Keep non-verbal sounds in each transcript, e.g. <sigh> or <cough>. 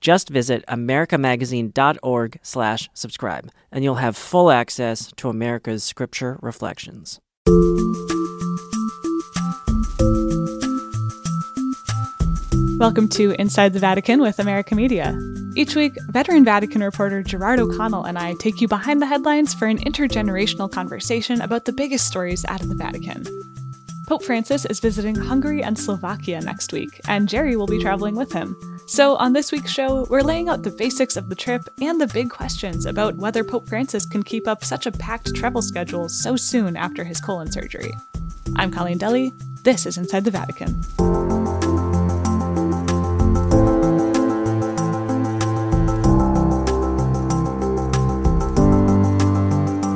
Just visit americamagazine.org slash subscribe, and you'll have full access to America's Scripture Reflections. Welcome to Inside the Vatican with America Media. Each week, veteran Vatican reporter Gerard O'Connell and I take you behind the headlines for an intergenerational conversation about the biggest stories out of the Vatican. Pope Francis is visiting Hungary and Slovakia next week, and Jerry will be traveling with him. So, on this week's show, we're laying out the basics of the trip and the big questions about whether Pope Francis can keep up such a packed travel schedule so soon after his colon surgery. I'm Colleen Dulle. This is Inside the Vatican.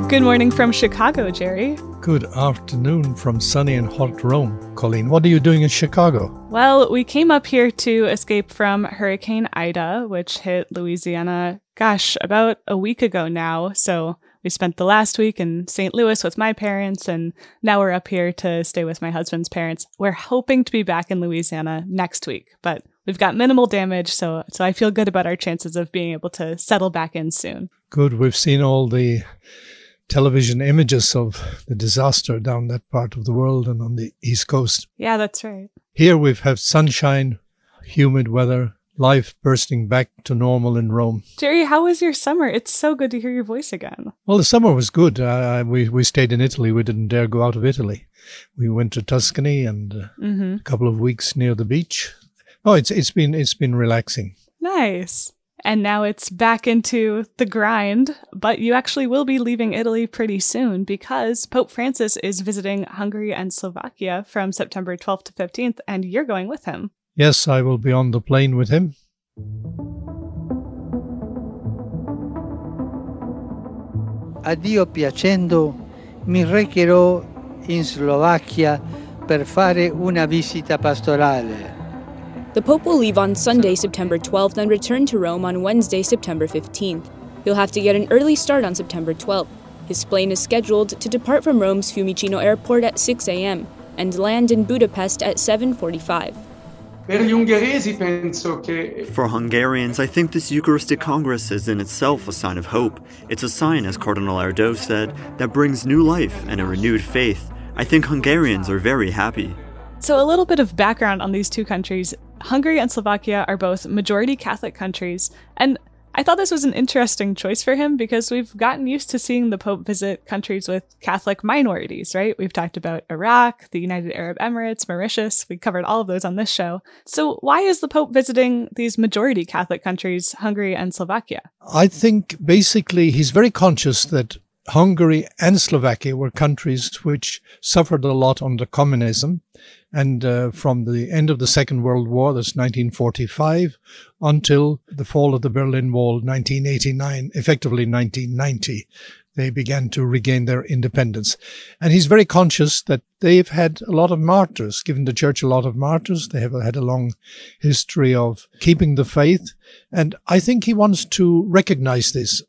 Good morning from Chicago, Jerry. Good afternoon from sunny and hot Rome. Colleen, what are you doing in Chicago? Well, we came up here to escape from Hurricane Ida, which hit Louisiana, gosh, about a week ago now. So we spent the last week in St. Louis with my parents, and now we're up here to stay with my husband's parents. We're hoping to be back in Louisiana next week, but we've got minimal damage, so so I feel good about our chances of being able to settle back in soon. Good. We've seen all the television images of the disaster down that part of the world and on the East Coast. Yeah, that's right. Here we've had sunshine, humid weather, life bursting back to normal in Rome. Jerry, how was your summer? It's so good to hear your voice again. Well, the summer was good. Uh, we, we stayed in Italy. We didn't dare go out of Italy. We went to Tuscany and uh, Mm-hmm. a couple of weeks near the beach. Oh, it's it's been it's been relaxing. Nice. And now it's back into the grind, but you actually will be leaving Italy pretty soon because Pope Francis is visiting Hungary and Slovakia from September 12th to 15th, and you're going with him. Yes, I will be on the plane with him. A Dio piacendo mi recherò in Slovacchia per fare una visita pastorale. The Pope will leave on Sunday, September 12th, and return to Rome on Wednesday, September 15th. He'll have to get an early start on September 12th. His plane is scheduled to depart from Rome's Fiumicino airport at 6 a.m. and land in Budapest at 7:45. Per gli ungheresi penso che For Hungarians, I think this Eucharistic Congress is in itself a sign of hope. It's a sign, as Cardinal Erdo said, that brings new life and a renewed faith. I think Hungarians are very happy. So, a little bit of background on these two countries. Hungary and Slovakia are both majority Catholic countries, and I thought this was an interesting choice for him because we've gotten used to seeing the Pope visit countries with Catholic minorities, right? We've talked about Iraq, the United Arab Emirates, Mauritius. We covered all of those on this show. So, why is the Pope visiting these majority Catholic countries, Hungary and Slovakia? I think basically he's very conscious that Hungary and Slovakia were countries which suffered a lot under communism. And uh, from the end of the Second World War, that's 1945, until the fall of the Berlin Wall, 1989, effectively 1990, they began to regain their independence. And he's very conscious that they've had a lot of martyrs, given the church a lot of martyrs. They have had a long history of keeping the faith. And I think he wants to recognize this.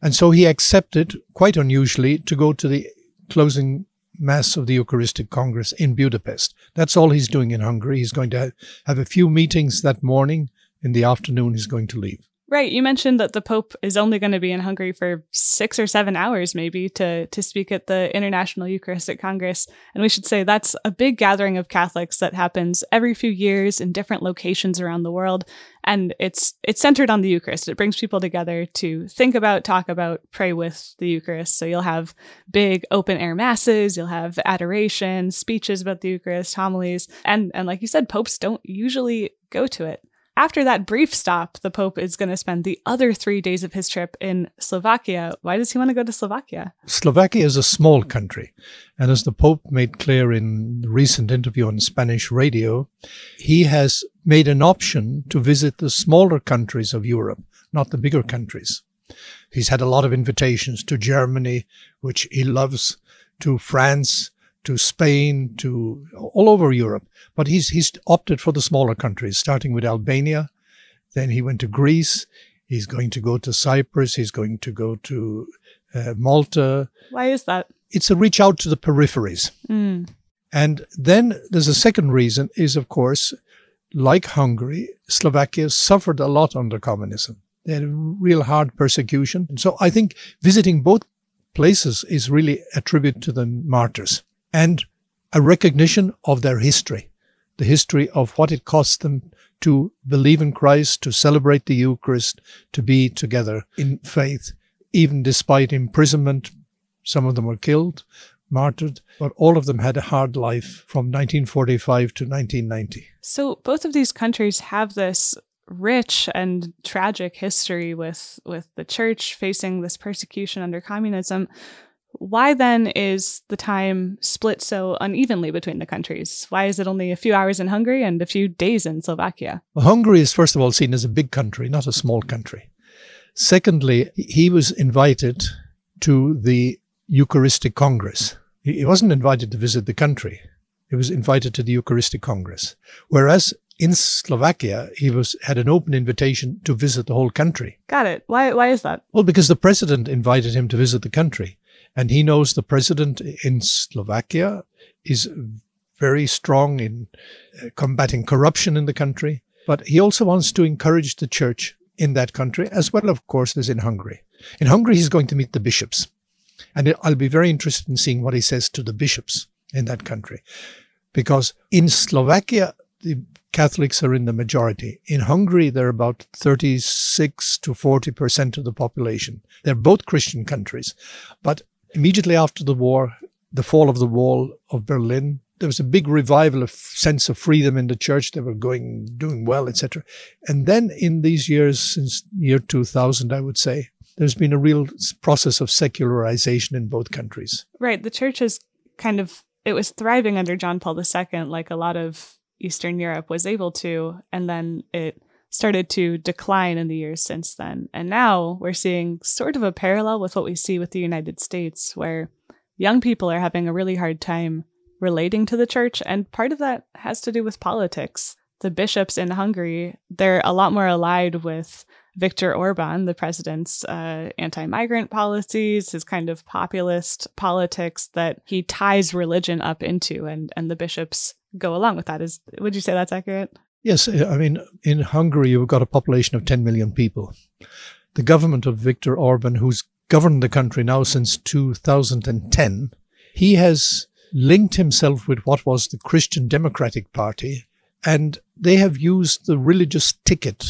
And so he accepted, quite unusually, to go to the closing Mass of the Eucharistic Congress in Budapest. That's all he's doing in Hungary. He's going to have a few meetings that morning. In the afternoon, he's going to leave. Right. You mentioned that the Pope is only going to be in Hungary for six or seven hours, maybe, to, to speak at the International Eucharistic Congress. And we should say that's a big gathering of Catholics that happens every few years in different locations around the world. And it's it's centered on the Eucharist. It brings people together to think about, talk about, pray with the Eucharist. So you'll have big open air masses, you'll have adoration, speeches about the Eucharist, homilies, and and like you said, popes don't usually go to it. After that brief stop, the Pope is going to spend the other three days of his trip in Slovakia. Why does he want to go to Slovakia? Slovakia is a small country. And as the Pope made clear in the recent interview on Spanish radio, he has made an option to visit the smaller countries of Europe, not the bigger countries. He's had a lot of invitations to Germany, which he loves, to France, to Spain, to all over Europe. But he's, he's opted for the smaller countries, starting with Albania. Then he went to Greece. He's going to go to Cyprus. He's going to go to uh, Malta. Why is that? It's a reach out to the peripheries. Mm. And then there's a second reason is, of course, like Hungary, Slovakia suffered a lot under communism. They had real hard persecution. And so I think visiting both places is really a tribute to the martyrs and a recognition of their history, the history of what it cost them to believe in Christ, to celebrate the Eucharist, to be together in faith, even despite imprisonment. Some of them were killed, martyred, but all of them had a hard life from 1945 to 1990. So both of these countries have this rich and tragic history with with the church facing this persecution under communism. Why then is the time split so unevenly between the countries? Why is it only a few hours in Hungary and a few days in Slovakia? Well, Hungary is first of all seen as a big country, not a small country. Secondly, he was invited to the Eucharistic Congress. He wasn't invited to visit the country. He was invited to the Eucharistic Congress. Whereas in Slovakia, he was had an open invitation to visit the whole country. Got it. Why why is that? Well, because the president invited him to visit the country. And he knows the president in Slovakia is very strong in uh, combating corruption in the country. But he also wants to encourage the church in that country, as well, of course, as in Hungary. In Hungary, he's going to meet the bishops. And I'll be very interested in seeing what he says to the bishops in that country. Because in Slovakia, the Catholics are in the majority. In Hungary, they're about 36 to 40% of the population. They're both Christian countries. But immediately after the war, the fall of the wall of Berlin, there was a big revival of sense of freedom in the church. They were going, doing well, etc. And then in these years, since year 2000, I would say, there's been a real process of secularization in both countries. Right. The church is kind of, it was thriving under John Paul II, like a lot of Eastern Europe was able to. And then it started to decline in the years since then. And now we're seeing sort of a parallel with what we see with the United States, where young people are having a really hard time relating to the church. And part of that has to do with politics. The bishops in Hungary, they're a lot more allied with Viktor Orban, the president's uh, anti migrant policies, his kind of populist politics that he ties religion up into, and, and the bishops go along with that. Is Would you say that's accurate? Yes. I mean, in Hungary, you've got a population of 10 million people. The government of Viktor Orban, who's governed the country now since 2010, he has linked himself with what was the Christian Democratic Party, and they have used the religious ticket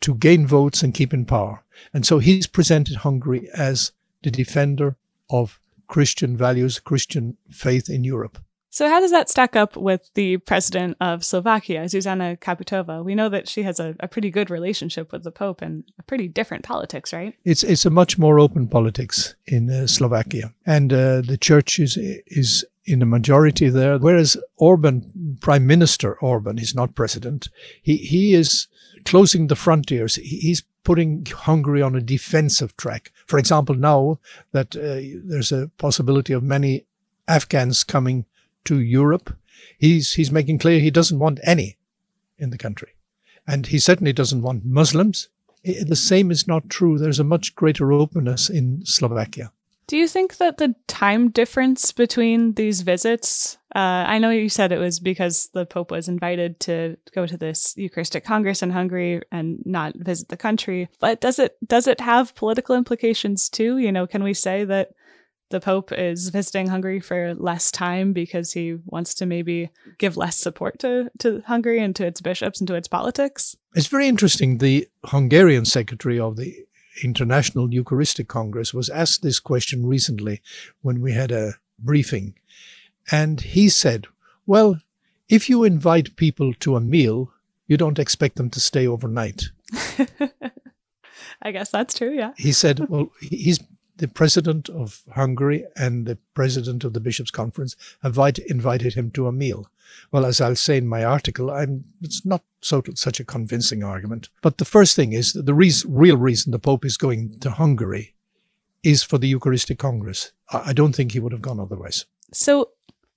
to gain votes and keep in power. And so he's presented Hungary as the defender of Christian values, Christian faith in Europe. So, how does that stack up with the president of Slovakia, Zuzana Kaputova? We know that she has a, a, pretty good relationship with the Pope and a pretty different politics, right? It's it's a much more open politics in uh, Slovakia, and uh, the church is is in a majority there. Whereas Orban, Prime Minister Orban, he's not president. He he is closing the frontiers. He's putting Hungary on a defensive track. For example, now that uh, there's a possibility of many Afghans coming to Europe, he's he's making clear he doesn't want any in the country, and he certainly doesn't want Muslims. The same is not true. There's a much greater openness in Slovakia. Do you think that the time difference between these visits? Uh, I know you said it was because the Pope was invited to go to this Eucharistic Congress in Hungary and not visit the country, but does it does it have political implications too? You know, can we say that the Pope is visiting Hungary for less time because he wants to maybe give less support to, to Hungary and to its bishops and to its politics? It's very interesting. The Hungarian secretary of the International Eucharistic Congress was asked this question recently when we had a briefing. And he said, Well, if you invite people to a meal, you don't expect them to stay overnight. <laughs> I guess that's true, yeah. He said, Well, he's the president of Hungary and the president of the bishops' conference invite, invited him to a meal. Well, as I'll say in my article, I'm, it's not so, such a convincing argument. But the first thing is that the real reason the Pope is going to Hungary is for the Eucharistic Congress. I, I don't think he would have gone otherwise. So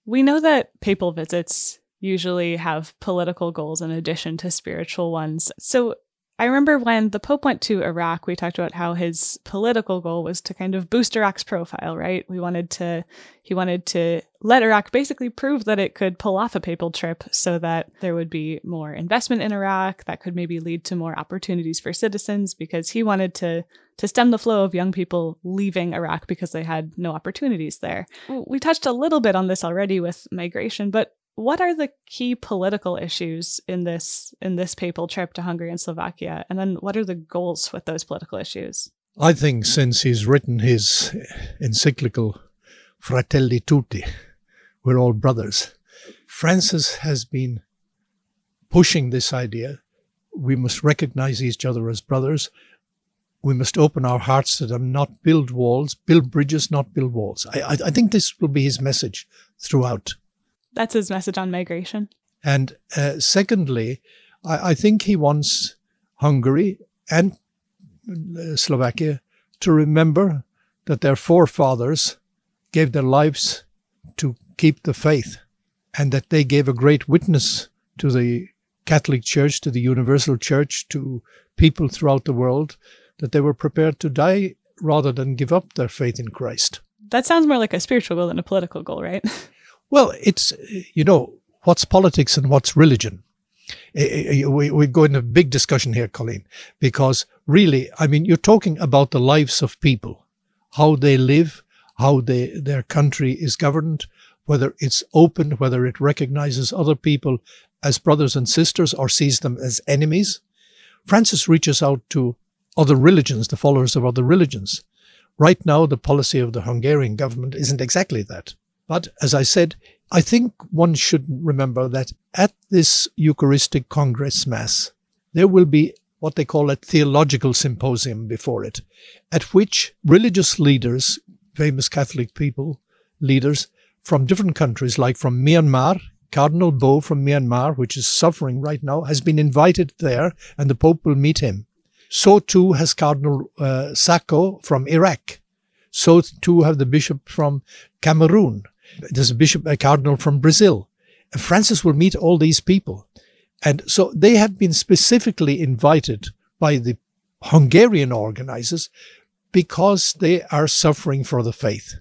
we know that papal visits usually have political goals in addition to spiritual ones. So I remember when the Pope went to Iraq, we talked about how his political goal was to kind of boost Iraq's profile, right? We wanted to, he wanted to let Iraq basically prove that it could pull off a papal trip so that there would be more investment in Iraq that could maybe lead to more opportunities for citizens because he wanted to, to stem the flow of young people leaving Iraq because they had no opportunities there. Mm. We touched a little bit on this already with migration, but what are the key political issues in this in this papal trip to Hungary and Slovakia? And then what are the goals with those political issues? I think since he's written his encyclical Fratelli Tutti we're all brothers Francis has been pushing this idea. We must recognize each other as brothers. We must open our hearts to them not build walls build bridges not build walls. I, I, I think this will be his message throughout that's his message on migration. And uh, secondly, I, I, think he wants Hungary and uh, Slovakia to remember that their forefathers gave their lives to keep the faith and that they gave a great witness to the Catholic Church, to the Universal Church, to people throughout the world, that they were prepared to die rather than give up their faith in Christ. That sounds more like a spiritual goal than a political goal, right? <laughs> Well, it's, you know, what's politics and what's religion? We, go in a big discussion here, Colleen, because really, I mean, you're talking about the lives of people, how they live, how they, their country is governed, whether it's open, whether it recognizes other people as brothers and sisters or sees them as enemies. Francis reaches out to other religions, the followers of other religions. Right now, the policy of the Hungarian government isn't exactly that. But as I said, I think one should remember that at this Eucharistic Congress Mass, there will be what they call a theological symposium before it, at which religious leaders, famous Catholic people, leaders from different countries, like from Myanmar, Cardinal Bo from Myanmar, which is suffering right now, has been invited there, and the Pope will meet him. So too has Cardinal uh, Sako from Iraq. So too have the bishop from Cameroon. There's a bishop, a cardinal from Brazil. Francis will meet all these people. And so they have been specifically invited by the Hungarian organizers because they are suffering for the faith.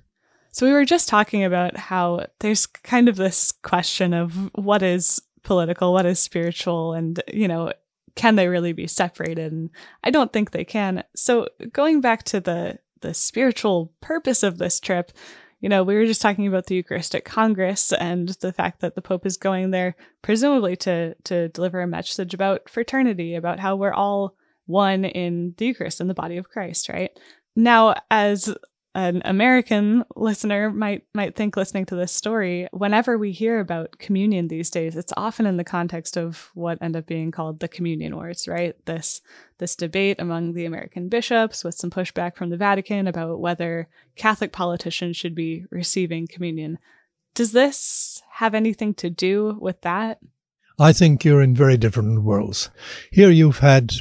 So we were just talking about how there's kind of this question of what is political, what is spiritual, and, you know, can they really be separated? And I don't think they can. So going back to the the spiritual purpose of this trip, you know, we were just talking about the Eucharistic Congress and the fact that the Pope is going there, presumably to to deliver a message about fraternity, about how we're all one in the Eucharist in the body of Christ, right? Now, as an American listener might might think listening to this story, whenever we hear about communion these days, it's often in the context of what end up being called the communion wars, right? This this debate among the American bishops with some pushback from the Vatican about whether Catholic politicians should be receiving communion. Does this have anything to do with that? I think you're in very different worlds. Here you've had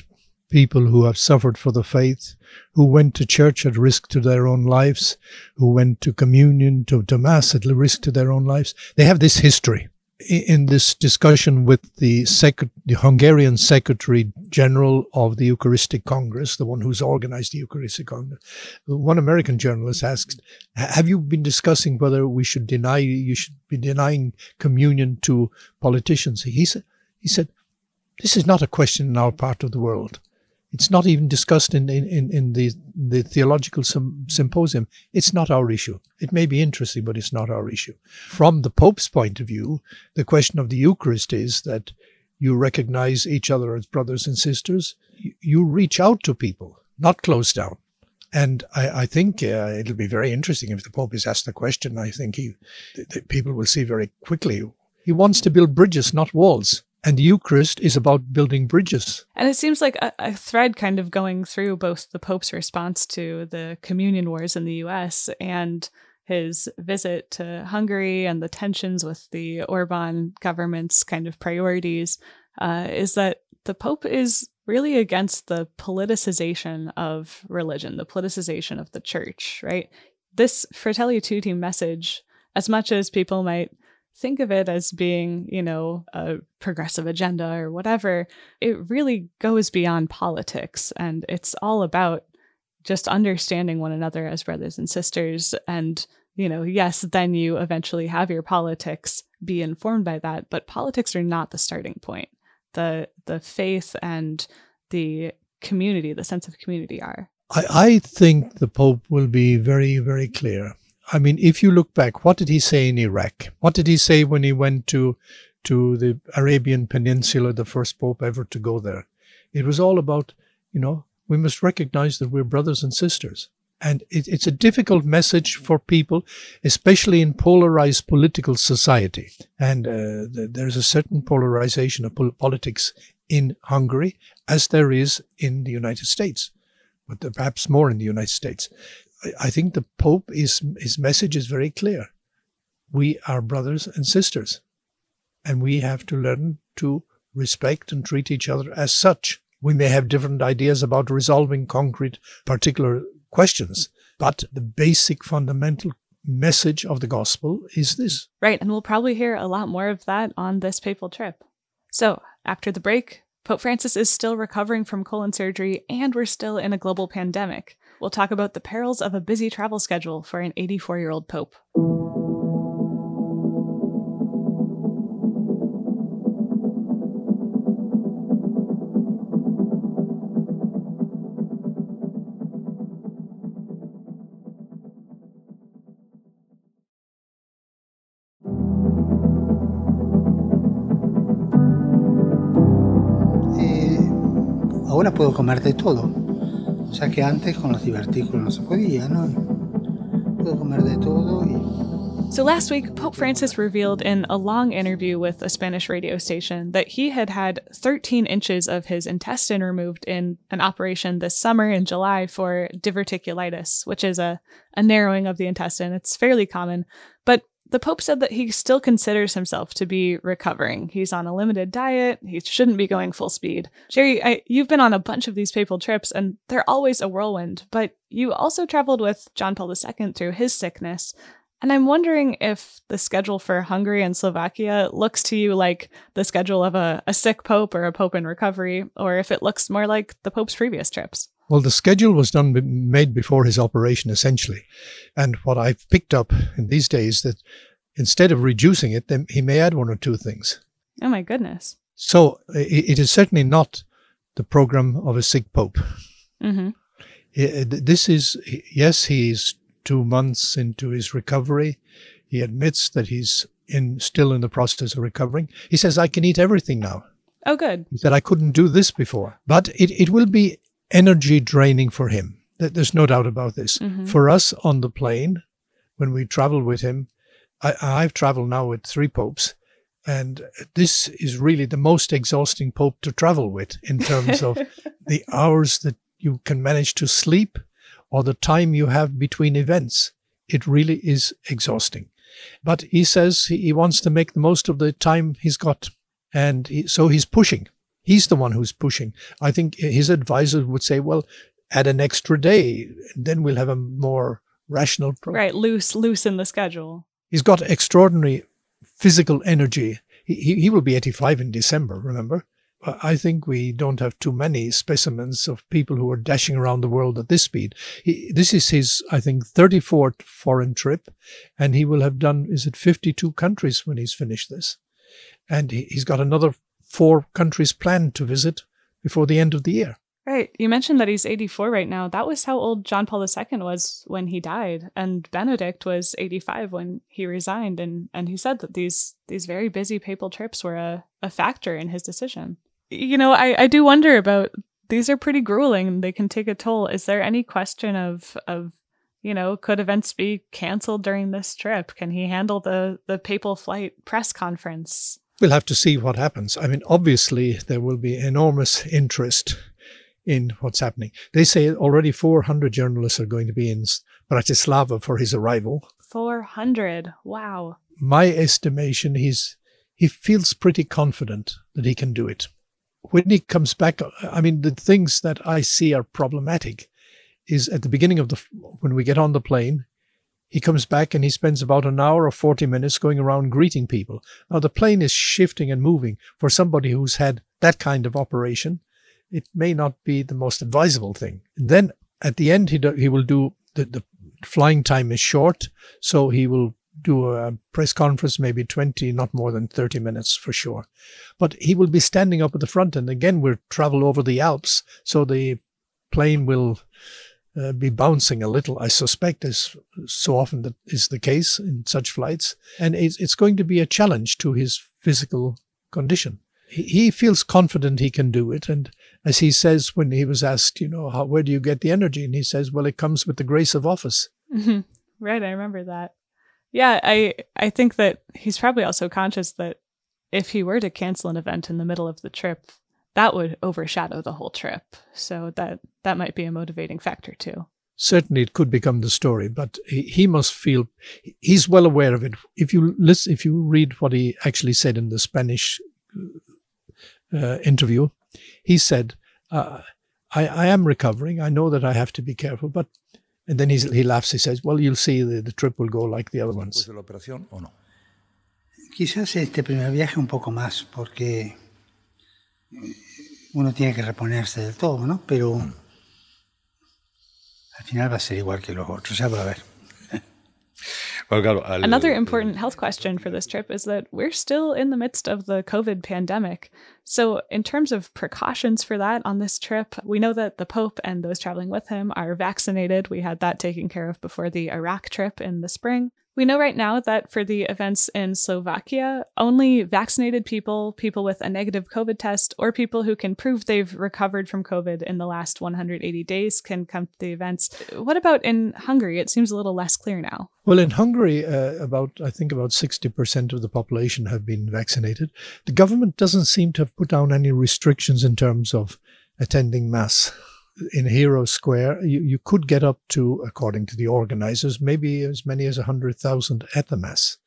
people who have suffered for the faith, who went to church at risk to their own lives, who went to communion, to, to Mass at risk to their own lives. They have this history. In this discussion with the, the Hungarian Secretary General of the Eucharistic Congress, the one who's organized the Eucharistic Congress, one American journalist asked, "Have you been discussing whether we should deny you should be denying communion to politicians?" He said, "He said, this is not a question in our part of the world. It's not even discussed in, in, in the, the theological symposium. It's not our issue. It may be interesting, but it's not our issue. From the Pope's point of view, the question of the Eucharist is that you recognize each other as brothers and sisters. You reach out to people, not close down. And I, I think uh, it'll be very interesting if the Pope is asked the question. I think he, people will see very quickly. He wants to build bridges, not walls. And the Eucharist is about building bridges. And it seems like a, a, thread kind of going through both the Pope's response to the communion wars in the US and his visit to Hungary and the tensions with the Orban government's kind of priorities uh, is that the Pope is really against the politicization of religion, the politicization of the church, right? This Fratelli Tutti message, as much as people might think of it as being, you know, a progressive agenda or whatever, it really goes beyond politics and it's all about just understanding one another as brothers and sisters. And you know yes then you eventually have your politics be informed by that but politics are not the starting point. The the faith and the community the sense of community are. I, I think the pope will be very very clear i mean if you look back what did he say in iraq what did he say when he went to to the arabian peninsula the first pope ever to go there it was all about you know we must recognize that we're brothers and sisters. And it, it's a difficult message for people, especially in polarized political society. And uh, there's a certain polarization of politics in Hungary, as there is in the United States, but perhaps more in the United States. I, think the Pope is his message is very clear. We are brothers and sisters, and we have to learn to respect and treat each other as such. We may have different ideas about resolving concrete particular questions, but the basic fundamental message of the gospel is this. Right, and we'll probably hear a lot more of that on this papal trip. So, after the break, Pope Francis is still recovering from colon surgery, and we're still in a global pandemic. We'll talk about the perils of a busy travel schedule for an 84 year old Pope. Eh, ahora puedo comer de todo. Que antes con los divertículos no se podía, ¿no? Puedo comer de todo y so last week, Pope Francis revealed in a long interview with a Spanish radio station that he had had 13 inches of his intestine removed in an operation this summer in July for diverticulitis, which is a, a narrowing of the intestine. It's fairly common, but the Pope said that he still considers himself to be recovering. He's on a limited diet. He shouldn't be going full speed. Jerry, I, you've been on a bunch of these papal trips, and they're always a whirlwind, but you also traveled with John Paul II through his sickness. And I'm wondering if the schedule for Hungary and Slovakia looks to you like the schedule of a, a sick pope or a pope in recovery, or if it looks more like the pope's previous trips. Well, the schedule was done made before his operation, essentially. And what I've picked up in these days that instead of reducing it, then he may add one or two things. Oh my goodness! So it is certainly not the program of a sick pope. Mm-hmm. This is yes, he's two months into his recovery. He admits that he's in still in the process of recovering. He says, "I can eat everything now." Oh, good. He said, "I couldn't do this before," but it it will be energy draining for him. There's no doubt about this. Mm-hmm. For us on the plane, when we travel with him, I, I've traveled now with three popes, and this is really the most exhausting pope to travel with in terms of <laughs> the hours that you can manage to sleep or the time you have between events. It really is exhausting. But he says he wants to make the most of the time he's got. And he, so he's pushing. He's the one who's pushing. I think his advisors would say, well, add an extra day, and then we'll have a more rational program. Right, loose, loosen the schedule. He's got extraordinary physical energy. He, he, he will be 85 in December, remember? I think we don't have too many specimens of people who are dashing around the world at this speed. He, this is his, I think, 34th foreign trip, and he will have done, is it 52 countries when he's finished this? And he, he's got another four countries planned to visit before the end of the year. Right. You mentioned that he's 84 right now. That was how old John Paul II was when he died, and Benedict was 85 when he resigned. And and he said that these these very busy papal trips were a, a factor in his decision. You know, I, I do wonder about these are pretty grueling they can take a toll. Is there any question of of you know, could events be canceled during this trip? Can he handle the the papal flight press conference? We'll have to see what happens. I mean, obviously, there will be enormous interest in what's happening. They say already 400 journalists are going to be in Bratislava for his arrival. 400. Wow. My estimation, he's he feels pretty confident that he can do it. When he comes back, I mean, the things that I see are problematic is at the beginning of the when we get on the plane, he comes back and he spends about an hour or 40 minutes going around greeting people. Now the plane is shifting and moving for somebody who's had that kind of operation. It may not be the most advisable thing. And then at the end, he do, he will do the, the flying time is short, so he will do a press conference, maybe 20, not more than 30 minutes for sure. But he will be standing up at the front. And again, we'll travel over the Alps. So the plane will uh, be bouncing a little, I suspect, as so often that is the case in such flights. And it's, it's going to be a challenge to his physical condition. He, he feels confident he can do it. And as he says when he was asked, you know, how, where do you get the energy? And he says, well, it comes with the grace of office. Mm-hmm. Right. I remember that. Yeah. I, I think that he's probably also conscious that if he were to cancel an event in the middle of the trip, that would overshadow the whole trip. So that that might be a motivating factor too. Certainly, it could become the story, but he, he must feel he's well aware of it. If you listen, if you read what he actually said in the Spanish uh, interview, he said, uh, I, "I am recovering. I know that I have to be careful, but." And then he laughs. He says, "Well, you'll see the, the trip will go like the other ones." Quizás este primer viaje un poco más, porque uno tiene que reponerse del todo, ¿no? Pero mm. al final va a ser igual que los otros, ya va a ver. <laughs> Another important health question for this trip is that we're still in the midst of the COVID pandemic. So, in terms of precautions for that on this trip, we know that the Pope and those traveling with him are vaccinated. We had that taken care of before the Iraq trip in the spring. We know right now that for the events in Slovakia, only vaccinated people, people with a negative COVID test, or people who can prove they've recovered from COVID in the last 180 days can come to the events. What about in Hungary? It seems a little less clear now. Well, in Hungary, uh, about I think about 60% of the population have been vaccinated. The government doesn't seem to have put down any restrictions in terms of attending mass <laughs> in Hero Square, you, you could get up to, according to the organizers, maybe as many as 100,000 at the Mass.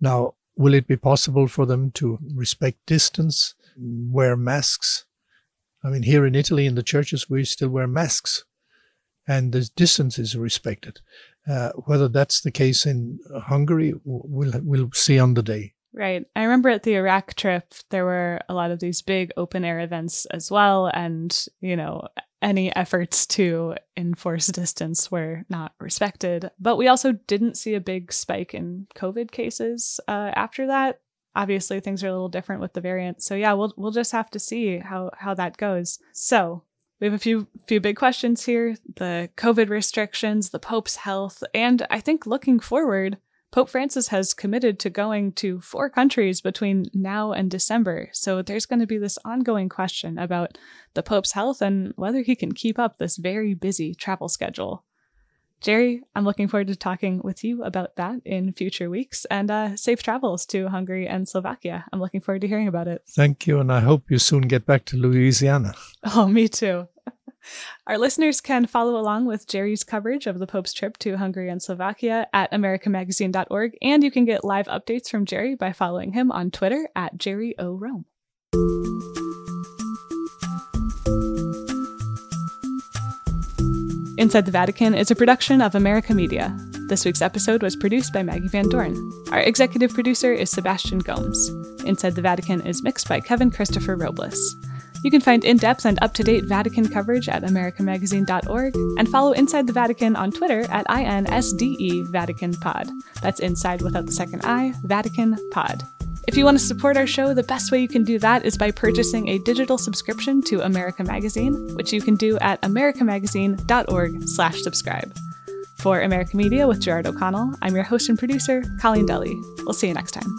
Now, will it be possible for them to respect distance, wear masks? I mean, here in Italy, in the churches, we still wear masks and the distance is respected. Uh, whether that's the case in Hungary, we'll, we'll see on the day. Right. I remember at the Iraq trip, there were a lot of these big open air events as well. And, you know, any efforts to enforce distance were not respected. But we also didn't see a big spike in COVID cases uh, after that. Obviously, things are a little different with the variant. So yeah, we'll we'll just have to see how how that goes. So we have a few few big questions here: the COVID restrictions, the Pope's health, and I think looking forward, Pope Francis has committed to going to four countries between now and December. So there's going to be this ongoing question about the Pope's health and whether he can keep up this very busy travel schedule. Jerry, I'm looking forward to talking with you about that in future weeks and uh, safe travels to Hungary and Slovakia. I'm looking forward to hearing about it. Thank you, and I hope you soon get back to Louisiana. Oh, me too. Our listeners can follow along with Jerry's coverage of the Pope's trip to Hungary and Slovakia at americamagazine.org, and you can get live updates from Jerry by following him on Twitter at Jerry O. Rome. Inside the Vatican is a production of America Media. This week's episode was produced by Maggie Van Dorn. Our executive producer is Sebastian Gomes. Inside the Vatican is mixed by Kevin Christopher Robles. You can find in depth and up to date Vatican coverage at americamagazine.org and follow Inside the Vatican on Twitter at INSDE Vatican Pod. That's inside without the second I, Vatican Pod. If you want to support our show, the best way you can do that is by purchasing a digital subscription to America Magazine, which you can do at americamagazine.org/subscribe. For America Media with Gerard O'Connell, I'm your host and producer, Colleen Dulle. We'll see you next time.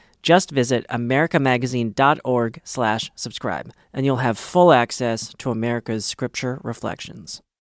Just visit americamagazine.org/subscribe and you'll have full access to America's scripture reflections.